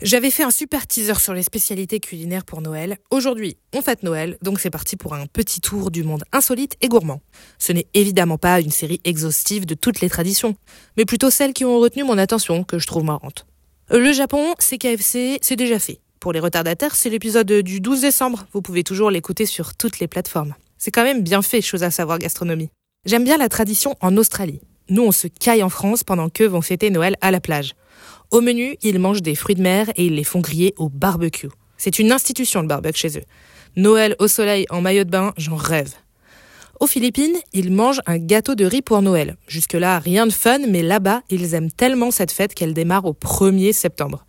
J'avais fait un super teaser sur les spécialités culinaires pour Noël. Aujourd'hui, on fête Noël, donc c'est parti pour un petit tour du monde insolite et gourmand. Ce n'est évidemment pas une série exhaustive de toutes les traditions, mais plutôt celles qui ont retenu mon attention, que je trouve marrantes. Le Japon, c'est KFC, c'est déjà fait. Pour les retardataires, c'est l'épisode du 12 décembre. Vous pouvez toujours l'écouter sur toutes les plateformes. C'est quand même bien fait, chose à savoir gastronomie. J'aime bien la tradition en Australie. Nous, on se caille en France pendant qu'eux vont fêter Noël à la plage. Au menu, ils mangent des fruits de mer et ils les font griller au barbecue. C'est une institution le barbecue chez eux. Noël au soleil en maillot de bain, j'en rêve. Aux Philippines, ils mangent un gâteau de riz pour Noël. Jusque-là, rien de fun, mais là-bas, ils aiment tellement cette fête qu'elle démarre au 1er septembre.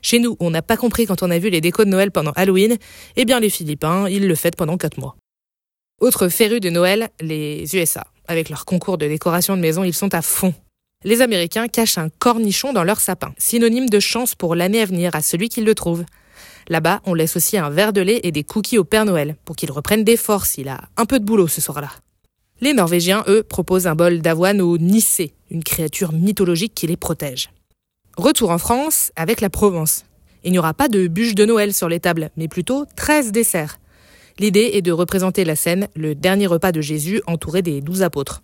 Chez nous, on n'a pas compris quand on a vu les décos de Noël pendant Halloween. Eh bien, les Philippins, ils le fêtent pendant 4 mois. Autre féru de Noël, les USA. Avec leur concours de décoration de maison, ils sont à fond. Les Américains cachent un cornichon dans leur sapin, synonyme de chance pour l'année à venir à celui qui le trouve. Là-bas, on laisse aussi un verre de lait et des cookies au Père Noël, pour qu'il reprenne des forces, il a un peu de boulot ce soir-là. Les Norvégiens, eux, proposent un bol d'avoine au Nissé, une créature mythologique qui les protège. Retour en France avec la Provence. Il n'y aura pas de bûche de Noël sur les tables, mais plutôt 13 desserts. L'idée est de représenter la scène, le dernier repas de Jésus entouré des douze apôtres.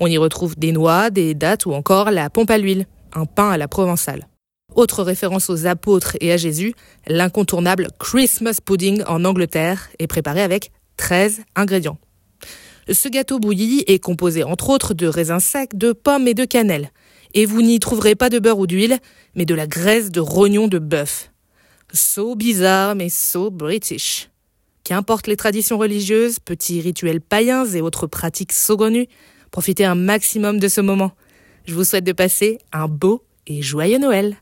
On y retrouve des noix, des dattes ou encore la pompe à l'huile, un pain à la provençale. Autre référence aux apôtres et à Jésus, l'incontournable Christmas pudding en Angleterre est préparé avec 13 ingrédients. Ce gâteau bouilli est composé entre autres de raisins secs, de pommes et de cannelle. Et vous n'y trouverez pas de beurre ou d'huile, mais de la graisse de rognon de bœuf. So bizarre, mais so british. Qu'importe les traditions religieuses, petits rituels païens et autres pratiques saugrenues, Profitez un maximum de ce moment. Je vous souhaite de passer un beau et joyeux Noël.